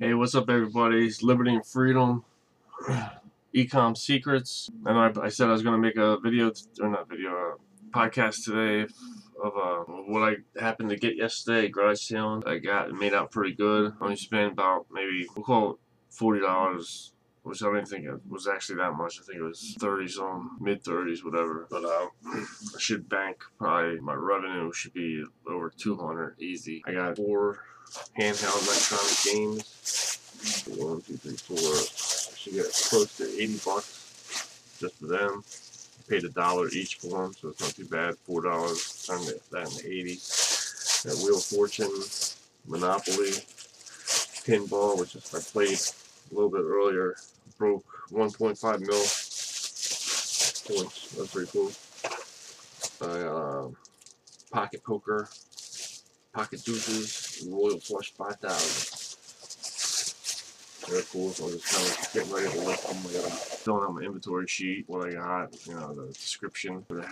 Hey, what's up, everybody? It's Liberty and Freedom, Ecom Secrets. And I, I said I was going to make a video, or not video, a podcast today of uh, what I happened to get yesterday, garage sale. I got it made out pretty good. I only spent about maybe, we'll call it $40 which I don't think it was actually that much. I think it was 30s on mid 30s, whatever. But uh, I should bank probably my revenue should be over 200 easy. I got four handheld electronic games. One, two, three, four. Should get close to 80 bucks just for them. paid a dollar each for them, so it's not too bad. Four dollars, turn that into 80. That Wheel of Fortune, Monopoly, Pinball, which is I played a little bit earlier broke 1.5 mil points. That's pretty cool. I, uh, pocket poker, pocket deuces, royal flush 5000. They're cool, so I'm just kind of getting ready to list them. I got filling out my inventory sheet, what I got, you know, the description for the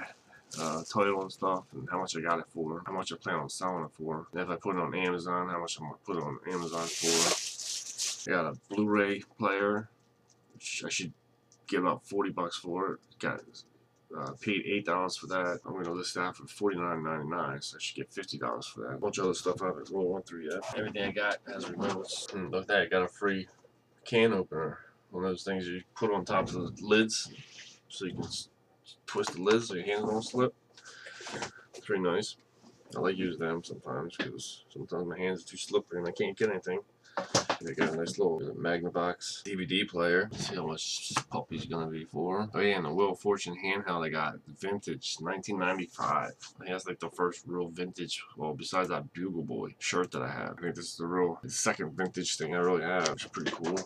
uh, title and stuff, and how much I got it for, how much I plan on selling it for, and if I put it on Amazon, how much I'm going to put it on Amazon for. I got a Blu-ray player, which I should get about 40 bucks for it. Got uh, paid eight dollars for that. I'm gonna list that for $49.99, so I should get fifty dollars for that. A bunch of other stuff I haven't rolled one through yet. Everything I got has remotes. Mm, look at that, I got a free can opener. One of those things you put on top of the lids, so you can twist the lids so your hands don't slip. It's pretty nice. I like using them sometimes because sometimes my hands are too slippery and I can't get anything. They got a nice little Magnavox DVD player. Let's see how much this puppy's gonna be for. Oh yeah, and the of Fortune handheld I got. Vintage, 1995. I think that's like the first real vintage, well, besides that Bugle Boy shirt that I have. I think this is the real the second vintage thing I really have, is pretty cool.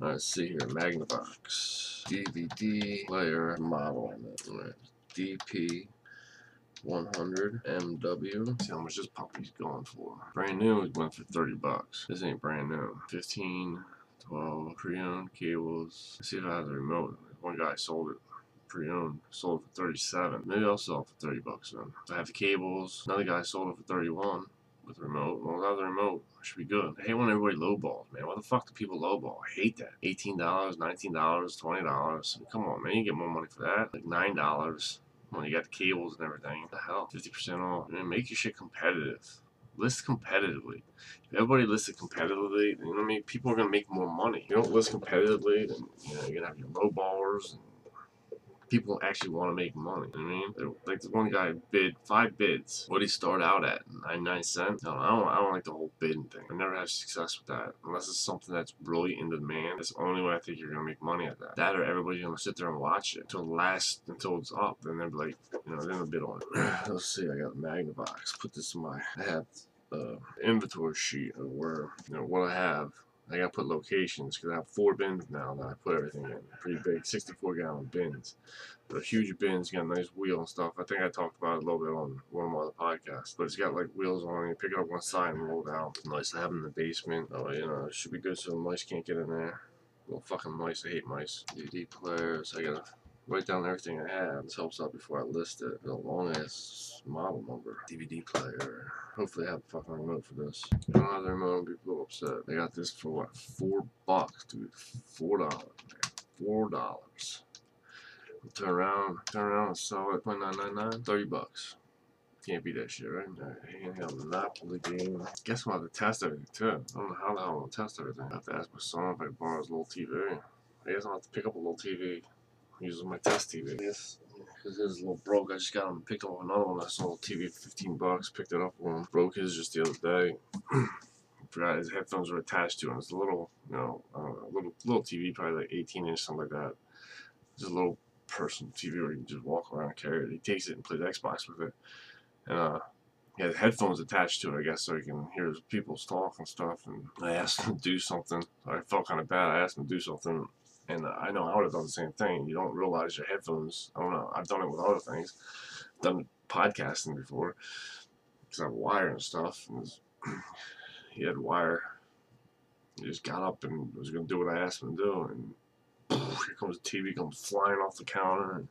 Let's see here, Magnavox. DVD player model. Right. DP 100 MW. See how much this puppy's going for. Brand new it went for 30 bucks. This ain't brand new. 15, 12, pre-owned cables. Let's see if I have the remote. One guy sold it pre-owned, sold for 37. Maybe I'll sell for 30 bucks then. I have the cables. Another guy sold it for 31 with the remote. Well, without the remote, I should be good. I hate when everybody lowballs, man. Why the fuck do people lowball? I hate that. $18, $19, $20. Come on, man. You get more money for that. Like $9 when you got the cables and everything. What the hell? 50% off. Man, make your shit competitive. List competitively. If everybody lists it competitively, you know what I mean? People are going to make more money. If you don't list competitively, then you know, you're going to have your low ballers and people actually want to make money. I mean, like the one guy bid five bids. What did he start out at? 99 cents? No, I don't, I don't like the whole bidding thing. I never have success with that unless it's something that's really in demand. That's the only way I think you're gonna make money at that. That or everybody's gonna sit there and watch it until last until it's up, and they'll like, you know, they're gonna bid on it. Let's see. I got Magnavox. Put this in my. I have uh, inventory sheet of where you know what I have I gotta put locations because I have four bins now that I put everything in. Pretty big, 64 gallon bins. The huge bins, got a nice wheel and stuff. I think I talked about it a little bit on one of my other podcasts. But it's got like wheels on it. You pick it up one side and roll it out. Nice to have in the basement. Oh, you know, it should be good so the mice can't get in there. Little fucking mice. I hate mice. DVD players. I gotta write down everything I have. This helps out before I list it. A long ass model number. DVD player. Hopefully I have a fucking remote for this. I don't have the remote, people upset. They got this for what? Four bucks, dude. Four dollars. Four dollars. Turn around, turn around and sell it. Point nine nine nine. Thirty bucks. Can't beat that shit, right? Handheld Monopoly game. Guess we'll have to test everything too. I don't know how the hell I'm gonna test everything. I have to ask my son if I borrow his little TV. I guess I'll have to pick up a little TV using my test TV. Yes, because his little broke. I just got him picked up another one. I a TV for 15 bucks. Picked it up him. Broke his just the other day. forgot his headphones were attached to him. It's a little, you know, uh, little little TV, probably like 18 inch, something like that. Just a little personal TV where you can just walk around and carry it. He takes it and plays Xbox with it. And uh, he has headphones attached to it, I guess, so he can hear people's talk and stuff. And I asked him to do something. I felt kind of bad. I asked him to do something. And I know I would have done the same thing. You don't realize your headphones. I don't know. I've done it with other things. I've done podcasting before because I have wire and stuff. And he had wire. He just got up and was going to do what I asked him to do. And here comes the TV comes flying off the counter. And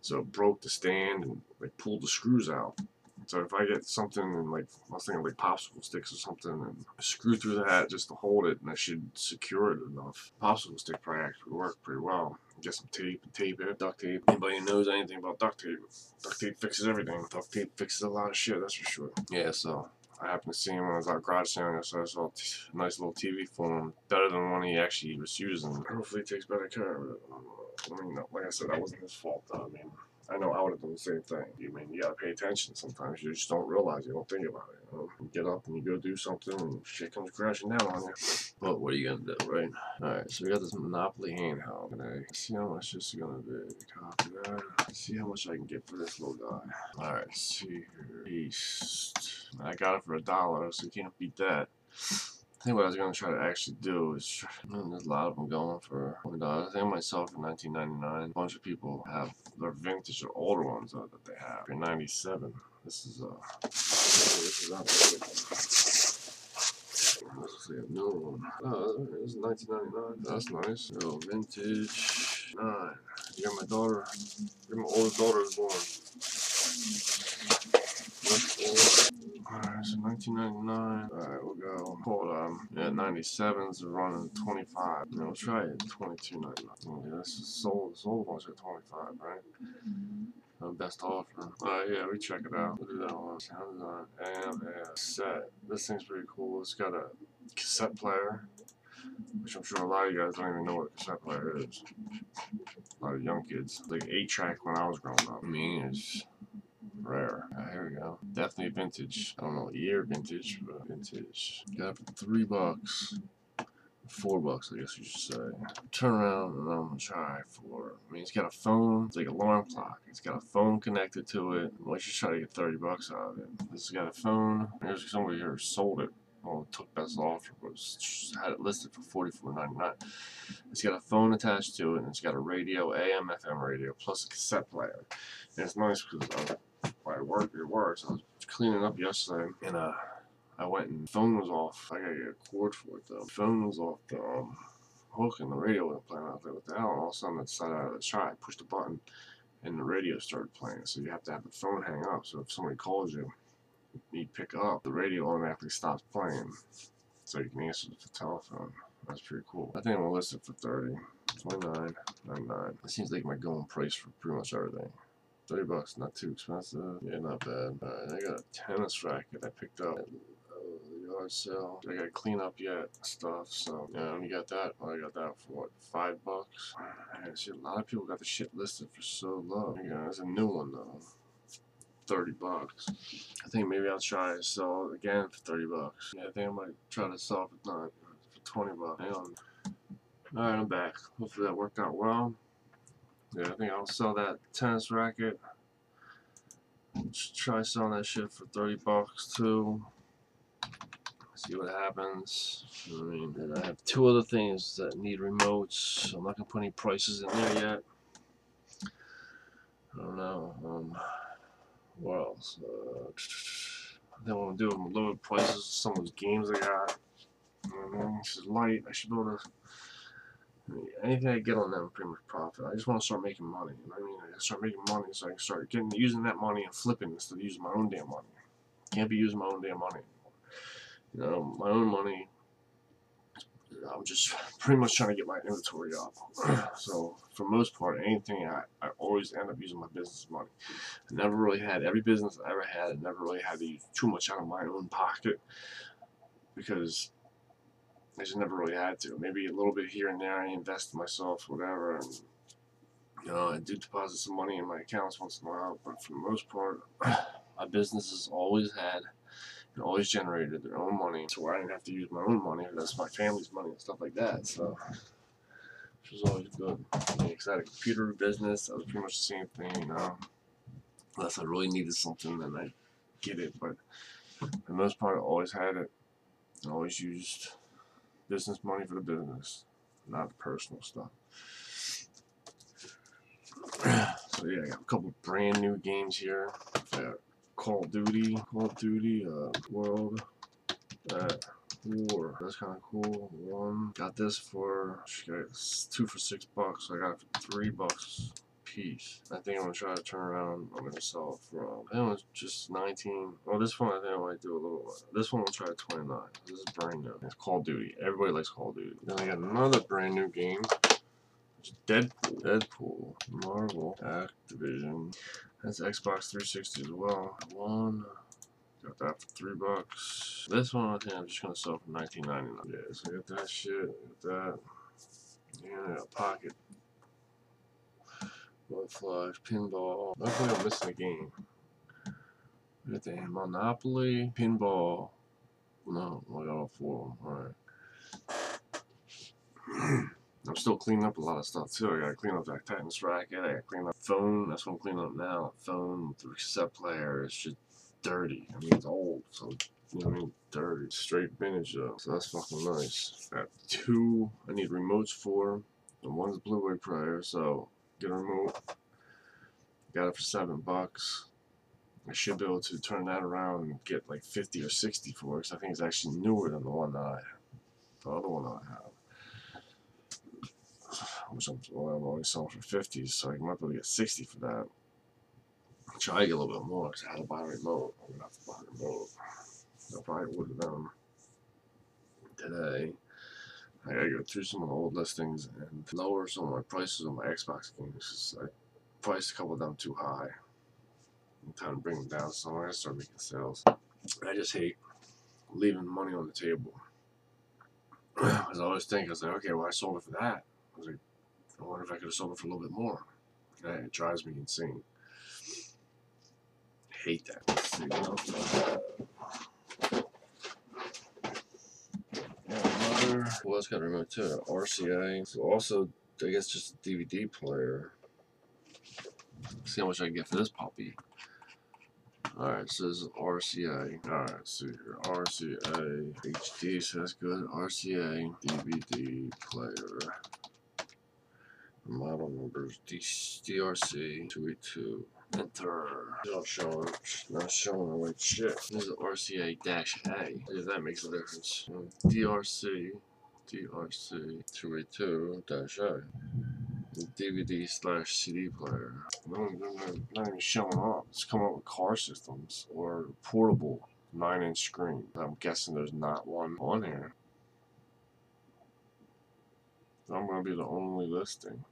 so it broke the stand and like pulled the screws out. So if I get something and like I was thinking like popsicle sticks or something and screw through that just to hold it and I should secure it enough. Popsicle stick probably actually work pretty well. Get some tape and tape it, duct tape. Anybody who knows anything about duct tape, duct tape fixes everything. Duct tape fixes a lot of shit, that's for sure. Yeah, so I happened to see him when I was out garage sailing, so I saw a nice little TV for him, better than one he actually was using. Hopefully, he takes better care of it. I mean, like I said, that wasn't his fault. Though. I mean, I know I would have done the same thing. You mean you gotta pay attention sometimes. You just don't realize. You don't think about it. You, know? you get up and you go do something, and shit comes crashing down on you. But what are you gonna do, right? All right. So we got this Monopoly handheld. I see how much this is gonna be? Copy that. See how much I can get for this little guy. All right. See here. East. I got it for a dollar, so you can't beat that. I think what I was going to try to actually do is, try, there's a lot of them going for $20. I think myself in 19.99. A bunch of people have their vintage or older ones that they have. For 97. This is, uh, this is not. Let's see one. Oh, this is 1999. That's nice. Oh, vintage. Nine. You got my daughter. Your my oldest daughter is born. Alright, so 1999. Alright, we'll go. Hold on. Yeah, 97s are running 25. No, we'll try it. 22.99. Oh, yeah, this is sold. Sold ones at 25, right? Uh, best offer. Alright, yeah, we check it out. We'll do that one. Sound design. And yeah, set. This thing's pretty cool. It's got a cassette player. Which I'm sure a lot of you guys don't even know what a cassette player is. A lot of young kids. Like 8 track when I was growing up. I mean, it's rare. Ah, here we go. Definitely vintage. I don't know year vintage, but vintage. Got for three bucks. Four bucks, I guess you should say. Turn around and I'm gonna try for. I mean, it's got a phone. It's like an alarm clock. It's got a phone connected to it. Why should try to get 30 bucks out of it? This has got a phone. There's somebody here sold it well, took best offer was had it listed for forty four ninety nine. It's got a phone attached to it, and it's got a radio, AM, FM radio, plus a cassette player. And it's nice because I work, it works. I was cleaning up yesterday, and uh, I went and phone was off. I gotta get a cord for it though. Phone was off the um, hook, and the radio wasn't playing. Was like, what the hell? And all of a sudden, it decided out of the try. I pushed a button, and the radio started playing. So you have to have the phone hang up. So if somebody calls you you pick up, the radio automatically stops playing. So you can answer the telephone. That's pretty cool. I think I'm gonna list it for 30. 29, 99. It seems like my going price for pretty much everything. 30 bucks, not too expensive. Yeah, not bad. Alright, I got a tennis racket I picked up at uh, the yard sale. I gotta clean up yet stuff, so yeah, I only got that. Well, I got that for what, five bucks? See a lot of people got the shit listed for so low. Yeah, there's a new one though. 30 bucks. I think maybe I'll try to sell it again for 30 bucks. Yeah, I think I might try to sell it for, for 20 bucks. Hang on. Alright, I'm back. Hopefully that worked out well. Yeah, I think I'll sell that tennis racket. Try selling that shit for 30 bucks too. See what happens. I mean, and I have two other things that need remotes. I'm not gonna put any prices in there yet. I don't know. Um, what else? Uh, I think I'm gonna do them lower prices. Some of those games I got. This is light. I should be able to. Anything I get on them, pretty much profit. I just want to start making money. You know I mean? I start making money so I can start getting using that money and flipping instead of using my own damn money. Can't be using my own damn money. You know, my own money I'm just pretty much trying to get my inventory up. so for most part, anything I, I always end up using my business money. I never really had every business I ever had. I never really had to use too much out of my own pocket because I just never really had to. Maybe a little bit here and there. I invest in myself, whatever. And, you know, I do deposit some money in my accounts once in a while, but for the most part, my business has always had and always generated their own money to where I didn't have to use my own money. That's my family's money and stuff like that. So, which was always good. Because I had a computer business, that was pretty much the same thing, you know. Unless I really needed something, then I get it. But for the most part, I always had it. I always used business money for the business, not the personal stuff. so yeah, I got a couple brand new games here. Call of Duty, Call of Duty, uh, World at War. That's kind of cool. One got this for two for six bucks. I got three bucks piece. I think I'm gonna try to turn around. I'm gonna sell it for. Um, I think it was just 19. Well, this one I think I might do a little. This one we'll try at 29. This is brand new. It's Call of Duty. Everybody likes Call of Duty. Then I got another brand new game. It's Deadpool. Deadpool. Marvel. Activision. That's Xbox 360 as well. One. Got that for three bucks. This one I think I'm just gonna sell for 19.99. Yeah, so I got that shit. Got that. Yeah, I got pocket. Blood Flash, Pinball. Luckily I'm missing a game. Got the Monopoly, Pinball. No, I got all four of them. Alright. I'm still cleaning up a lot of stuff too. I gotta clean up that Titans racket. I gotta clean up phone. That's what I'm cleaning up now. Phone the cassette player. It's just dirty. I mean, it's old, so you know what I mean. Dirty, straight vintage though. So that's fucking nice. Got two. I need remotes for. And one's Blu-ray player. So get a remote. Got it for seven bucks. I should be able to turn that around and get like 50 or 60 for it. Cause I think it's actually newer than the one that I, the other one that I have which I'm, well, I'm only selling for 50, so I might be able to get 60 for that. I'll Try to get a little bit more because I had to buy a remote. I'm gonna have to buy a remote. I probably would have done um, today. I gotta go through some of the old listings and lower some of my prices on my Xbox games. I priced a couple of them too high. I'm trying to bring them down, so I'm gonna start making sales. I just hate leaving money on the table. Because I always think, I was like, okay, well, I sold it for that. I was like, I wonder if I could have sold it for a little bit more. It drives me insane. hate that. Let's see what else I have. Well, it's got a remote too. RCA. So also, I guess just a DVD player. See how much I can get for this puppy. Alright, so this is RCA. Alright, so here. RCA HD, so that's good. RCA DVD player. Model numbers DRC 282. Enter. It's not showing. Not showing the right shit. This is RCA dash A. If that makes a difference. DRC. DRC 282 dash A. DVD slash CD player. No, not, even showing up. It's coming up with car systems or portable 9 inch screen. I'm guessing there's not one on here. I'm gonna be the only listing.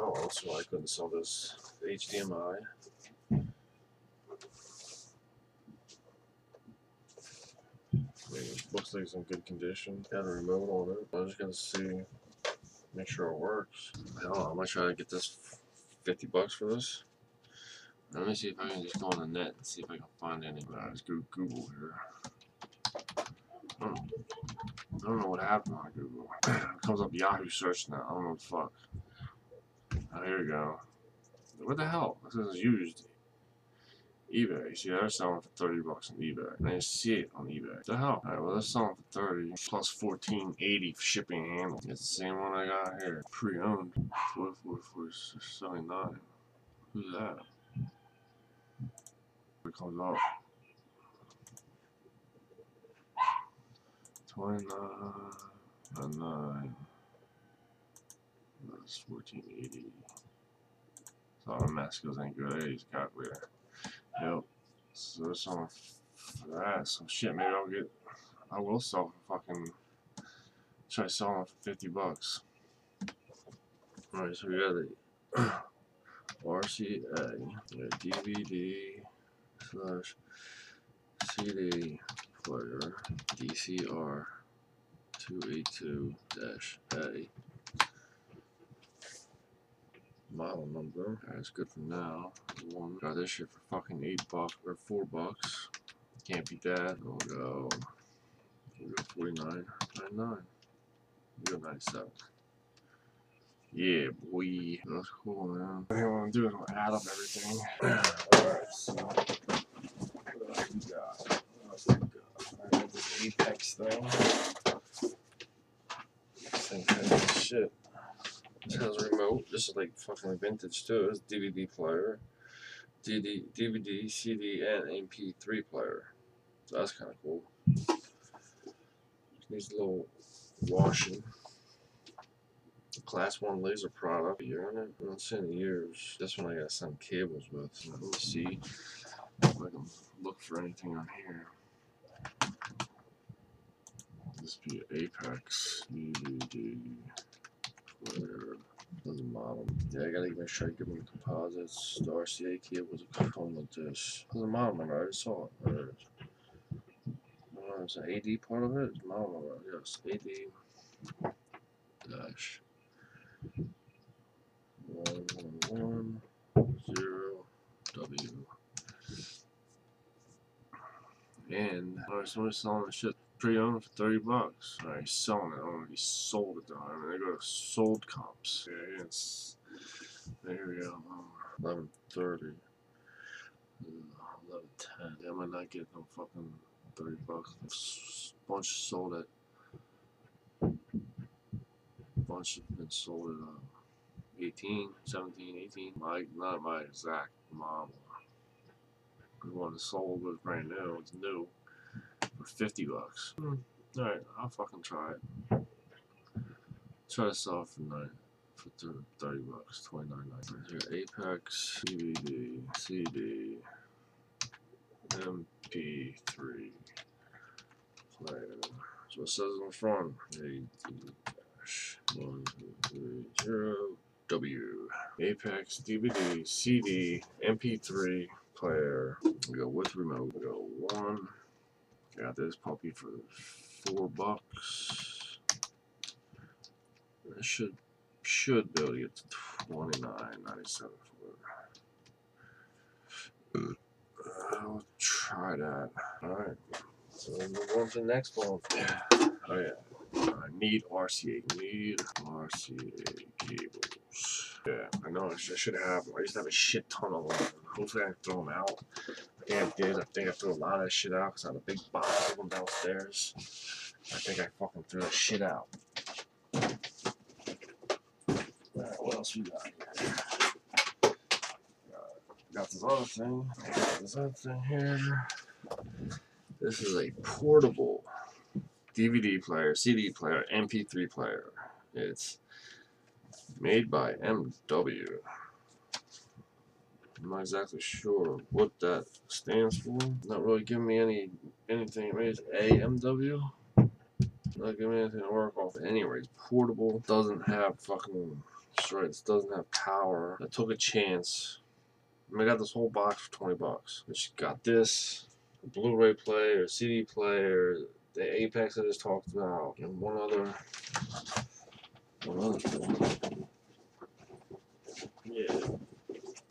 Oh, so I couldn't sell this HDMI. Looks like it's in good condition. Got a remote on it. I'm just gonna see, make sure it works. I don't know. I try to get this 50 bucks for this. Let me see if I can just go on the net and see if I can find any. Let's go Google here. I don't, I don't know what happened on Google. it comes up Yahoo search now. I don't know what the fuck. Ah, oh, here we go. What the hell? This is used. eBay. See, they're selling for 30 bucks on eBay. I didn't see it on eBay. What the hell? Alright, well, they're selling for 30 plus 14.80 for shipping and handling. It's the same one I got here. Pre-owned. 44479. Who's that? It comes up. 29 and 9. That's 1480. So mask goes ain't good. Hey, calculator. Yep. So there's some that. So shit, maybe I'll get. I will sell for fucking. Try selling for 50 bucks. Alright, so we got a RCA, a DVD slash CD player, DCR 282 A model number. That's good for now. One got this shit for fucking eight bucks or four bucks. Can't beat that. We'll go. We'll go 49, 99. We'll go 97. Yeah, boy. That's cool, man. What I want to do is I'll add up everything. Alright, so. What else we got? What else we got? I got this Apex thing. Same kind of shit. Has a remote. This is like fucking vintage too. It's DVD player, DVD, DVD, CD, and MP3 player. So that's kind of cool. Needs a little washing. Class one laser product. Year on it? I don't see any years. This one I got some cables with. Let me see if I can look for anything on here. This be Apex DVD Doesn't model. Yeah, I gotta make sure I give them composites. The RCA cables are come with this. Doesn't model number. I already saw it. There it is. Uh, oh, it's an AD part of it. It's model number. Yes, AD dash one one one zero W. And I was somebody selling the shit pre-owned for thirty bucks. Alright, he's selling it. I don't know if he sold it though. I mean, they go to sold comps. Yeah, it's there we go. Um, Eleven thirty. Eleven ten. Yeah, I might not get no fucking thirty bucks. S- Bunch sold at. Bunch have been sold at uh, 18, 17, 18. My not my exact model. The one sold was brand new. It's new for fifty bucks. Hmm. All right, I'll fucking try it. Try to sell it for nine for thirty bucks, twenty nine ninety. Here, Apex DVD CD MP3 player. So it says on the front. AD dash one two three zero W Apex DVD CD MP3 player. We go with remote. We go one. Got this puppy for four bucks. I should should be able to get to twenty nine ninety seven for it. Hmm. I'll try that. Alright. So we'll move on to the next one. Oh yeah. I need RCA. Need RCA cables. Yeah, I know. I should, I should have. I used to have a shit ton of them. Hopefully, I can throw them out. I did. I think I threw a lot of shit out because I have a big box of them downstairs. I think I fucking threw that shit out. Alright, what else we got here? Got this other thing. Got this other thing here. This is a portable DVD player, CD player, MP3 player. It's made by MW. I'm not exactly sure what that stands for. Not really giving me any anything. Maybe it's AMW. Not giving me anything to work off. Anyways, portable doesn't have fucking stripes. Doesn't have power. I took a chance. I got this whole box for twenty bucks. Which got this Blu-ray player, CD player, the Apex I just talked about, and one other, one other thing. Yeah,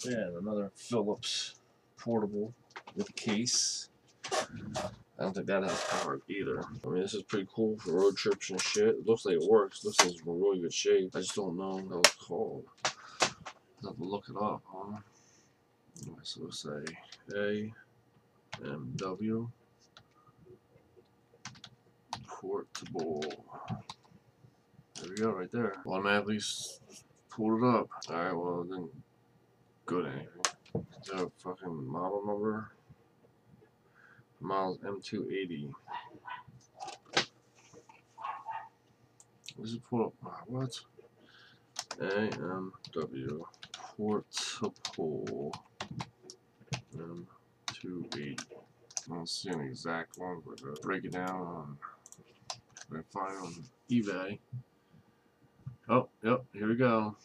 and another Philips portable with a case. I don't think that has power either. I mean, this is pretty cool for road trips and shit. It looks like it works. looks like it's in really good shape. I just don't know what it's called. I'll have to look it up, huh? So we'll say A M W portable. There we go, right there. Automatically pulled it up. Alright, well, it didn't go anything. Is a fucking model number? Miles M280. This is up. uh, What? AMW portable M280. I don't see an exact one, but uh, break it down on I find on eBay. Oh, yep, here we go.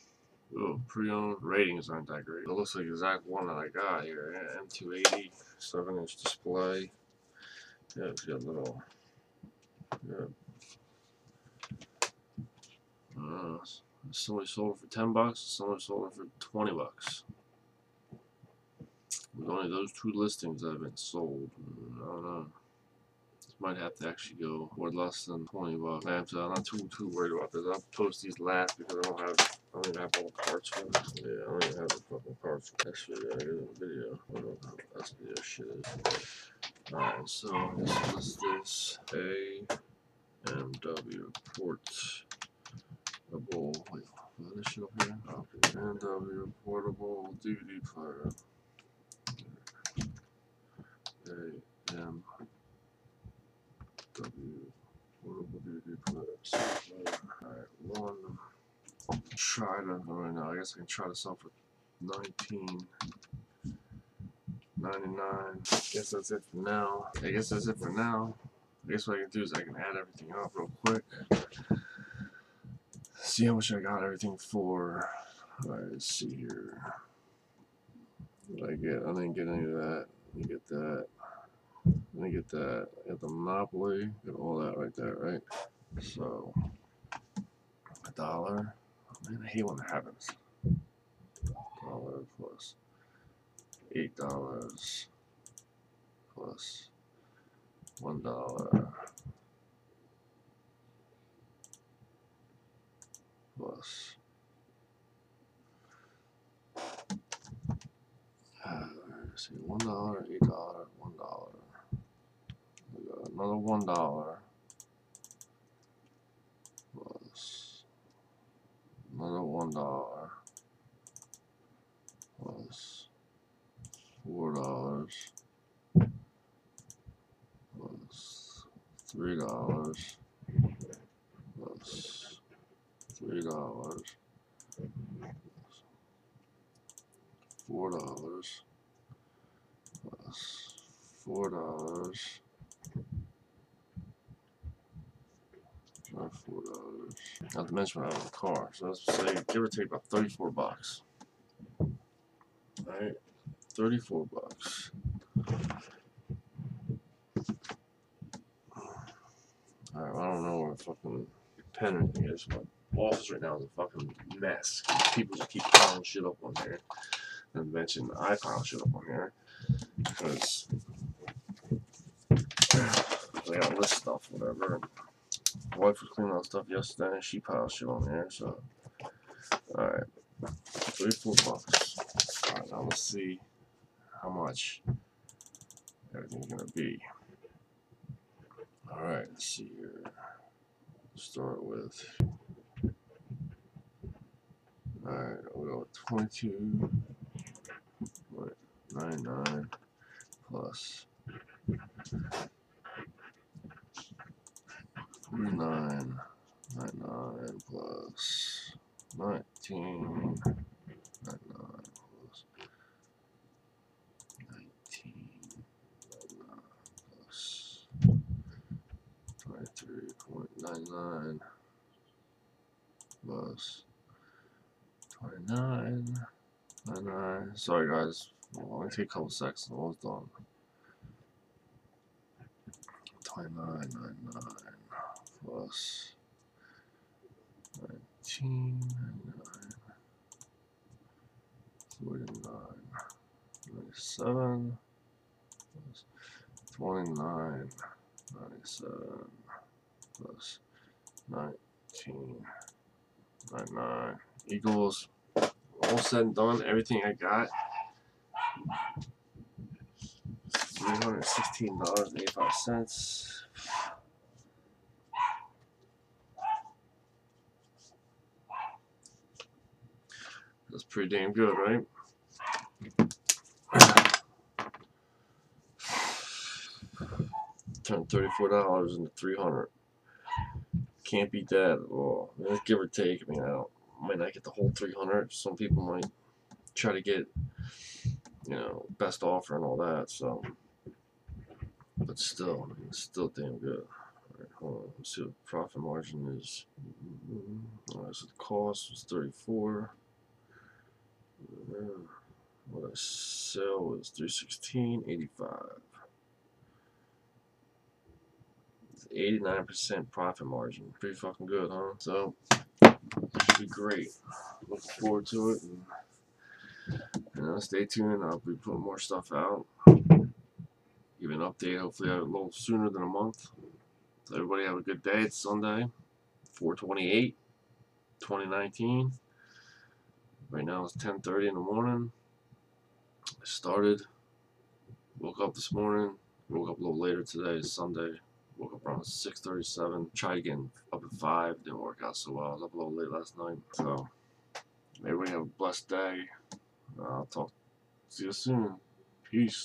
Oh, pre-owned ratings aren't that great. It looks like the exact one that I got here. Yeah, M280, 7 inch display. Yeah, it's got a little. Yeah. Uh, somebody sold it for 10 bucks, somebody sold it for 20 bucks. With only those two listings that have been sold. I don't know. This might have to actually go for less than 20 bucks. I I'm not too too worried about this. I'll post these last because I don't have I don't even have all the parts for them. Yeah, I don't even have the fucking parts. Actually, I got a video. I don't know how that's video shit is. Alright, so this is this A M W ports portable wait, is this shit up here? Okay. MW portable DVD player. A M Alright, one try to right now. I guess I can try this out for nineteen ninety nine. Guess that's it for now. I guess that's it for now. I guess what I can do is I can add everything up real quick. See how much I got everything for. Alright, let's see here. What I get? I didn't get any of that. Let me get that. Let me get that. I got the Monopoly. Got all that right there, right? So, a dollar. Man, I hate when that happens. Dollar plus eight dollars plus one dollar plus uh, let's see one dollar eight dollar another one dollar plus another one dollar plus four dollars plus three dollars plus three dollars four dollars plus four dollars four dollars. Not to mention I have a car, so let's say give or take about thirty-four bucks. Alright, thirty-four bucks. Alright, well, I don't know where fucking pen or anything is. My office right now is a fucking mess. People just keep piling shit up on there. To mention I pile shit up on there because I got list stuff, whatever. Wife was cleaning out stuff yesterday and she piled shit on there, so alright. Thirty-four bucks. Alright, now let's see how much everything's gonna be. Alright, let's see here. Start with Alright, we'll go with twenty-two point nine nine nine nine plus nineteen nine nine plus nineteen nine nine plus twenty-three point nine nine plus twenty-nine nine nine. Sorry guys, well, only take a couple seconds I done. Twenty-nine nine nine plus 19 and 97, plus 29, 97, plus 19, 99, equals, all said and done, everything I got, $316.85. That's pretty damn good, right? Turn thirty-four dollars into three hundred. Can't beat that all. Give or take. I mean, I don't might not get the whole three hundred. Some people might try to get, you know, best offer and all that. So, but still, I mean, it's still damn good. Alright, hold on. Let's see what the profit margin is. Mm-hmm. Alright, so the cost was 34. What I sell was 316.85. It's 89% profit margin. Pretty fucking good, huh? So, should be great. Looking forward to it. And, you know, stay tuned. I'll be putting more stuff out. Give an update. Hopefully, a little sooner than a month. So everybody have a good day. It's Sunday, 428, 2019. Right now it's 10:30 in the morning. I started. Woke up this morning. Woke up a little later today. Sunday. Woke up around 6:37. Tried again up at five. Didn't work out so well. I was up a little late last night. So everybody have a blessed day. I'll talk. See you soon. Peace.